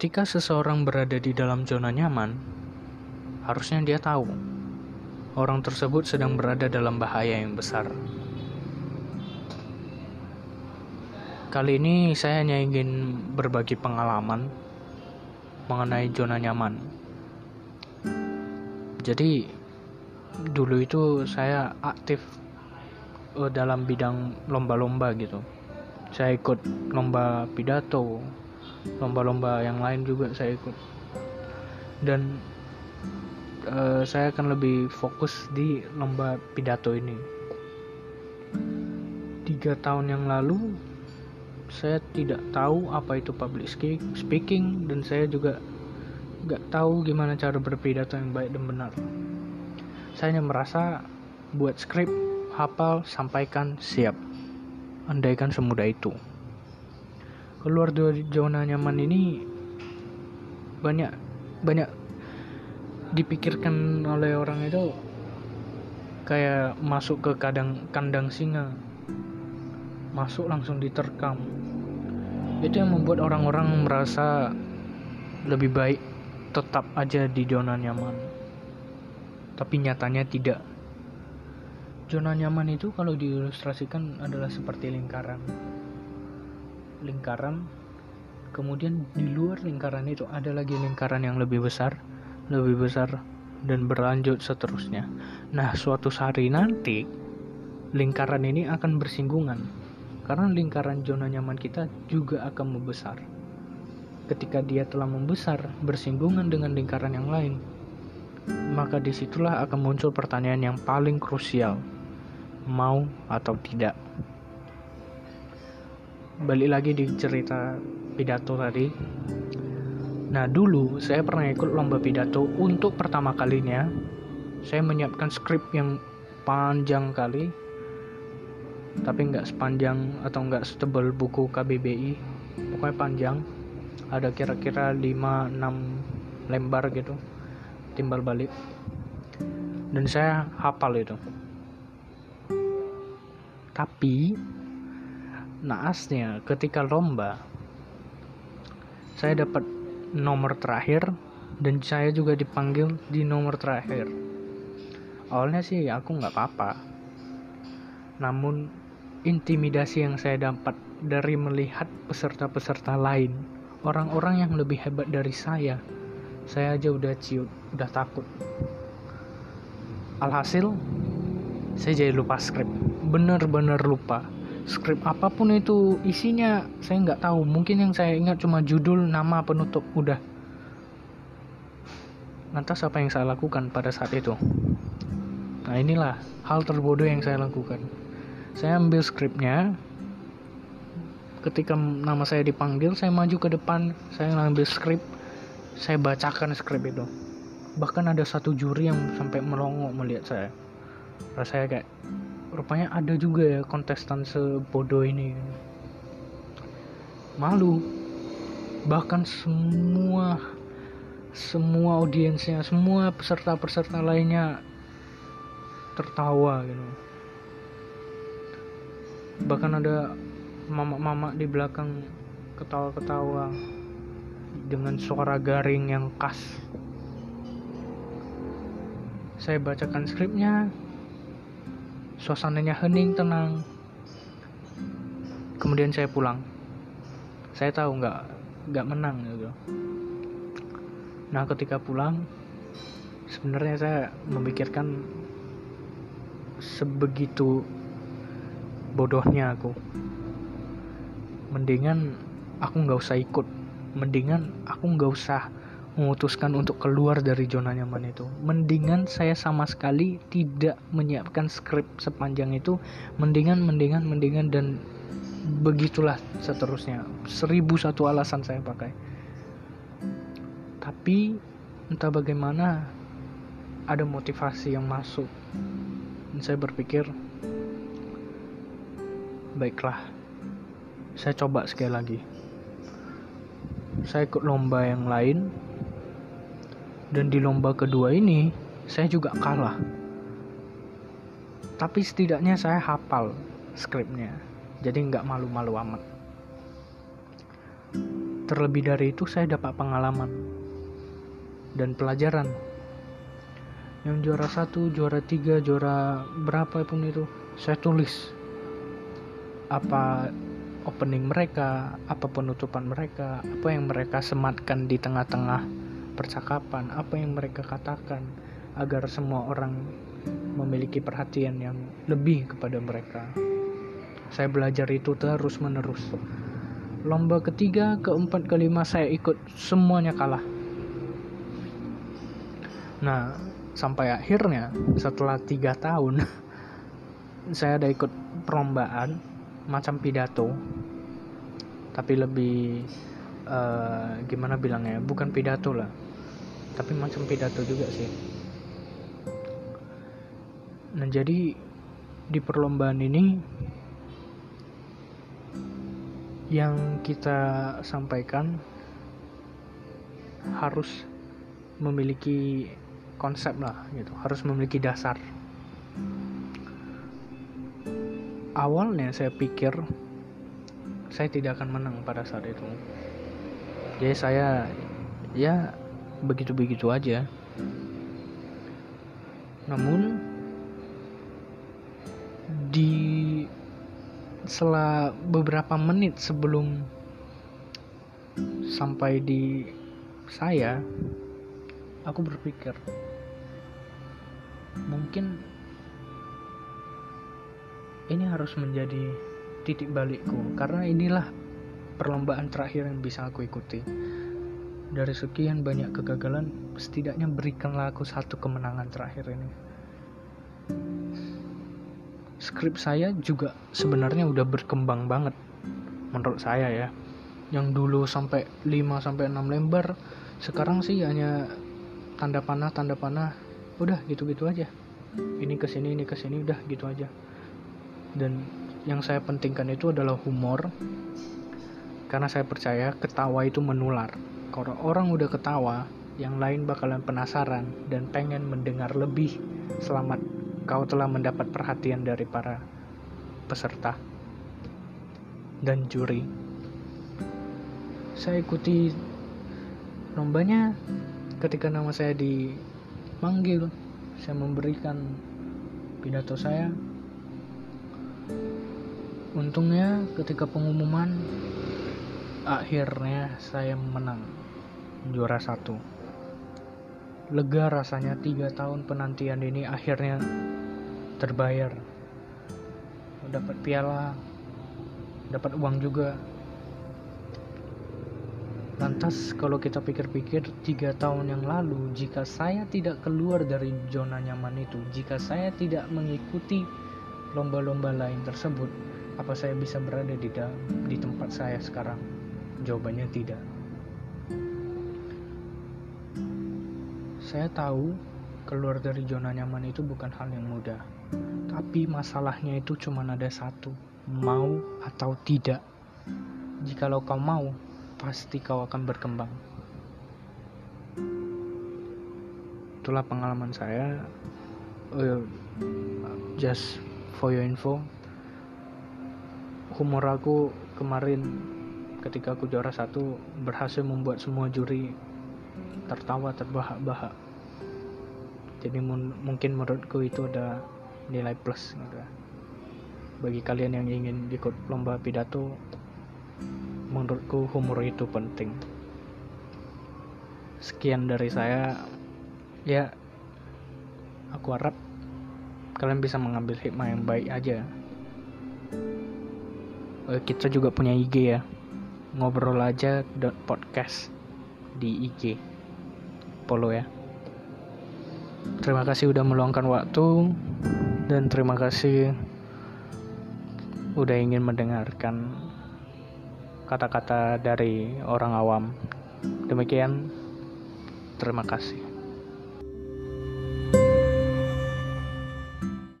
ketika seseorang berada di dalam zona nyaman, harusnya dia tahu orang tersebut sedang berada dalam bahaya yang besar. Kali ini saya hanya ingin berbagi pengalaman mengenai zona nyaman. Jadi dulu itu saya aktif uh, dalam bidang lomba-lomba gitu. Saya ikut lomba pidato, lomba-lomba yang lain juga saya ikut. Dan uh, saya akan lebih fokus di lomba pidato ini. Tiga tahun yang lalu saya tidak tahu apa itu public speaking dan saya juga nggak tahu gimana cara berpidato yang baik dan benar. Saya hanya merasa buat skrip, hafal, sampaikan, siap. Andaikan semudah itu. Keluar dari zona nyaman ini banyak banyak dipikirkan oleh orang itu kayak masuk ke kadang kandang singa. Masuk langsung diterkam. Itu yang membuat orang-orang merasa lebih baik tetap aja di zona nyaman. Tapi nyatanya tidak. Zona nyaman itu kalau diilustrasikan adalah seperti lingkaran lingkaran. Kemudian di luar lingkaran itu ada lagi lingkaran yang lebih besar lebih besar dan berlanjut seterusnya. Nah suatu hari nanti lingkaran ini akan bersinggungan karena lingkaran zona nyaman kita juga akan membesar. Ketika dia telah membesar bersinggungan dengan lingkaran yang lain, maka di situlah akan muncul pertanyaan yang paling krusial, mau atau tidak. Balik lagi di cerita pidato tadi. Nah dulu saya pernah ikut lomba pidato untuk pertama kalinya. Saya menyiapkan skrip yang panjang kali, tapi nggak sepanjang atau nggak setebal buku KBBI, pokoknya panjang ada kira-kira 5-6 lembar gitu timbal balik dan saya hafal itu tapi naasnya ketika lomba saya dapat nomor terakhir dan saya juga dipanggil di nomor terakhir. Awalnya sih aku nggak apa-apa namun intimidasi yang saya dapat dari melihat peserta-peserta lain orang-orang yang lebih hebat dari saya saya aja udah ciut udah takut. Alhasil saya jadi lupa skrip bener-bener lupa skrip apa pun itu isinya saya nggak tahu. Mungkin yang saya ingat cuma judul nama penutup udah. Lantas apa yang saya lakukan pada saat itu? Nah inilah hal terbodoh yang saya lakukan. Saya ambil skripnya. Ketika nama saya dipanggil saya maju ke depan saya ngambil skrip. Saya bacakan skrip itu. Bahkan ada satu juri yang sampai melongo melihat saya. Rasanya kayak rupanya ada juga ya kontestan sebodoh ini. Malu. Bahkan semua semua audiensnya semua peserta-peserta lainnya tertawa gitu. Bahkan ada mama-mama di belakang ketawa-ketawa dengan suara garing yang khas. Saya bacakan skripnya, suasananya hening tenang. Kemudian saya pulang. Saya tahu nggak nggak menang gitu. Nah ketika pulang, sebenarnya saya memikirkan sebegitu bodohnya aku mendingan aku nggak usah ikut mendingan aku nggak usah memutuskan untuk keluar dari zona nyaman itu. Mendingan saya sama sekali tidak menyiapkan skrip sepanjang itu. Mendingan mendingan mendingan dan begitulah seterusnya. Seribu satu alasan saya pakai. Tapi entah bagaimana ada motivasi yang masuk. Dan saya berpikir baiklah saya coba sekali lagi. Saya ikut lomba yang lain dan di lomba kedua ini saya juga kalah. Tapi setidaknya saya hafal skripnya. Jadi nggak malu-malu amat. Terlebih dari itu saya dapat pengalaman dan pelajaran. Yang juara satu juara tiga juara berapa pun itu saya tulis apa opening mereka apa penutupan mereka apa yang mereka sematkan di tengah-tengah percakapan apa yang mereka katakan agar semua orang memiliki perhatian yang lebih kepada mereka. Saya belajar itu terus menerus lomba ketiga keempat kelima saya ikut semuanya kalah. Nah sampai akhirnya setelah tiga tahun saya ada ikut perlombaan macam pidato tapi lebih uh, gimana bilangnya bukan pidato lah. Tapi macam pidato juga sih. Nah jadi di perlombaan ini yang kita sampaikan harus memiliki konsep lah gitu. Harus memiliki dasar. Awalnya saya pikir saya tidak akan menang pada saat itu jadi saya ya begitu-begitu aja. Namun di setelah beberapa menit sebelum sampai di saya aku berpikir mungkin ini harus menjadi titik balikku. Karena inilah perlombaan terakhir yang bisa aku ikuti. Dari sekian banyak kegagalan setidaknya berikanlah aku satu kemenangan terakhir ini. Skrip saya juga sebenarnya udah berkembang banget menurut saya ya. Yang dulu sampai 5 sampai 6 lembar sekarang sih hanya tanda panah tanda panah udah gitu-gitu aja. Ini ke sini ini ke sini udah gitu aja. Dan yang saya pentingkan itu adalah humor karena saya percaya ketawa itu menular. Kalau orang udah ketawa yang lain bakalan penasaran dan pengen mendengar lebih. Selamat kau telah mendapat perhatian dari para peserta dan juri. Saya ikuti lombanya. Ketika nama saya di manggil saya memberikan pidato saya. Untungnya ketika pengumuman akhirnya saya menang juara satu. Lega rasanya tiga tahun penantian ini akhirnya terbayar. Dapat piala dapat uang juga. Lantas kalau kita pikir-pikir tiga tahun yang lalu jika saya tidak keluar dari zona nyaman itu jika saya tidak mengikuti lomba-lomba lain tersebut apa saya bisa berada di di tempat saya sekarang jawabannya tidak saya tahu keluar dari zona nyaman itu bukan hal yang mudah tapi masalahnya itu cuma ada satu mau atau tidak jikalau kau mau pasti kau akan berkembang. Itulah pengalaman saya. Uh, just for your info, humor aku kemarin ketika aku juara satu berhasil membuat semua juri tertawa terbahak-bahak. Jadi mungkin menurutku itu ada nilai plus gitu. Bagi kalian yang ingin ikut lomba pidato menurutku humor itu penting sekian dari saya ya aku harap kalian bisa mengambil hikmah yang baik aja eh, kita juga punya IG ya ngobrol aja podcast di IG follow ya terima kasih udah meluangkan waktu dan terima kasih udah ingin mendengarkan kata-kata dari orang awam. Demikian, terima kasih.